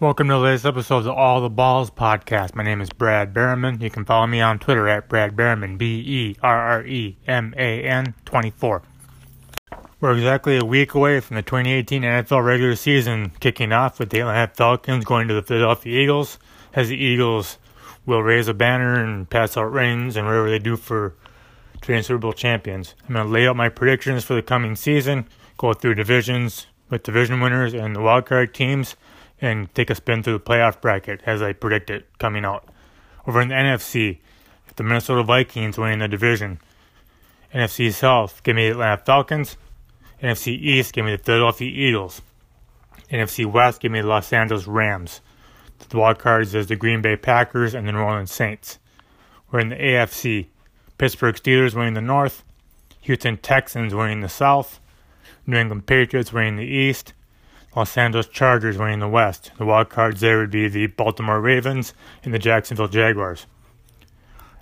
Welcome to the latest episode of the All the Balls podcast. My name is Brad Berreman. You can follow me on Twitter at Brad Berreman, B E R R E M A N 24. We're exactly a week away from the 2018 NFL regular season kicking off with the Atlanta Falcons going to the Philadelphia Eagles, as the Eagles will raise a banner and pass out rings and whatever they do for training Super Bowl champions. I'm going to lay out my predictions for the coming season, go through divisions with division winners and the wildcard teams and take a spin through the playoff bracket as I predicted coming out. Over in the NFC, the Minnesota Vikings winning the division. NFC South, give me the Atlanta Falcons. NFC East, give me the Philadelphia Eagles. NFC West, give me the Los Angeles Rams. The wild cards is the Green Bay Packers and the New Orleans Saints. We're in the AFC. Pittsburgh Steelers winning the North. Houston Texans winning the South. New England Patriots winning the East. Los Angeles Chargers winning the West. The wild cards there would be the Baltimore Ravens and the Jacksonville Jaguars.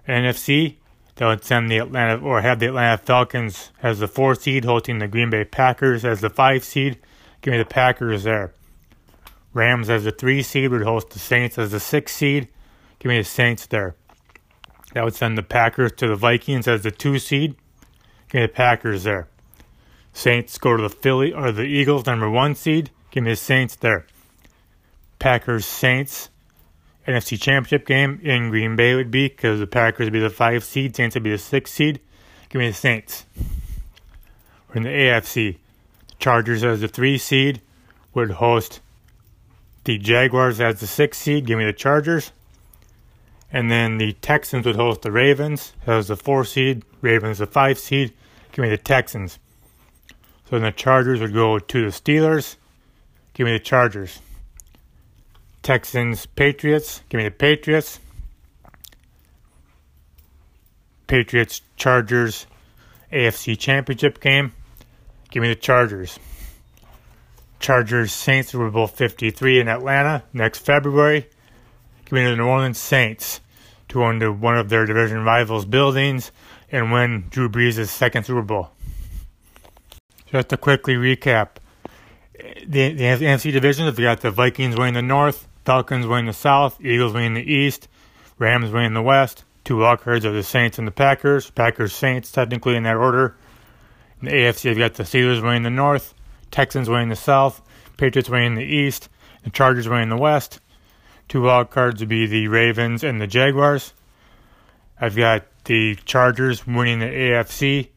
NFC, that would send the Atlanta or have the Atlanta Falcons as the four seed, hosting the Green Bay Packers as the five seed. Give me the Packers there. Rams as the three seed would host the Saints as the six seed. Give me the Saints there. That would send the Packers to the Vikings as the two seed. Give me the Packers there. Saints go to the Philly or the Eagles, number one seed. Give me the Saints there. Packers Saints NFC Championship game in Green Bay would be because the Packers would be the five seed, Saints would be the six seed. Give me the Saints. We're in the AFC. The Chargers as the three seed would host the Jaguars as the six seed. Give me the Chargers. And then the Texans would host the Ravens as the four seed. Ravens the five seed. Give me the Texans. So then the Chargers would go to the Steelers. Give me the Chargers. Texans, Patriots. Give me the Patriots. Patriots, Chargers, AFC Championship game. Give me the Chargers. Chargers, Saints Super Bowl 53 in Atlanta next February. Give me the New Orleans Saints to go into one of their division rivals' buildings and win Drew Brees' second Super Bowl. Just to quickly recap, the, the NFC divisions, we got the Vikings winning the North, Falcons winning the South, Eagles winning the East, Rams winning the West. Two wildcards are the Saints and the Packers. Packers, Saints, technically in that order. In the AFC, we got the Steelers winning the North, Texans winning the South, Patriots winning the East, the Chargers winning the West. Two wildcards would be the Ravens and the Jaguars. I've got the Chargers winning the AFC,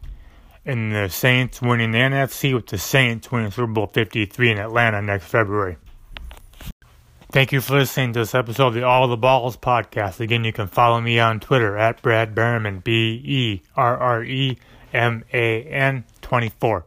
and the Saints winning the NFC with the Saints winning Super Bowl 53 in Atlanta next February. Thank you for listening to this episode of the All the Balls podcast. Again, you can follow me on Twitter at Brad Berreman, B E R R E M A N 24.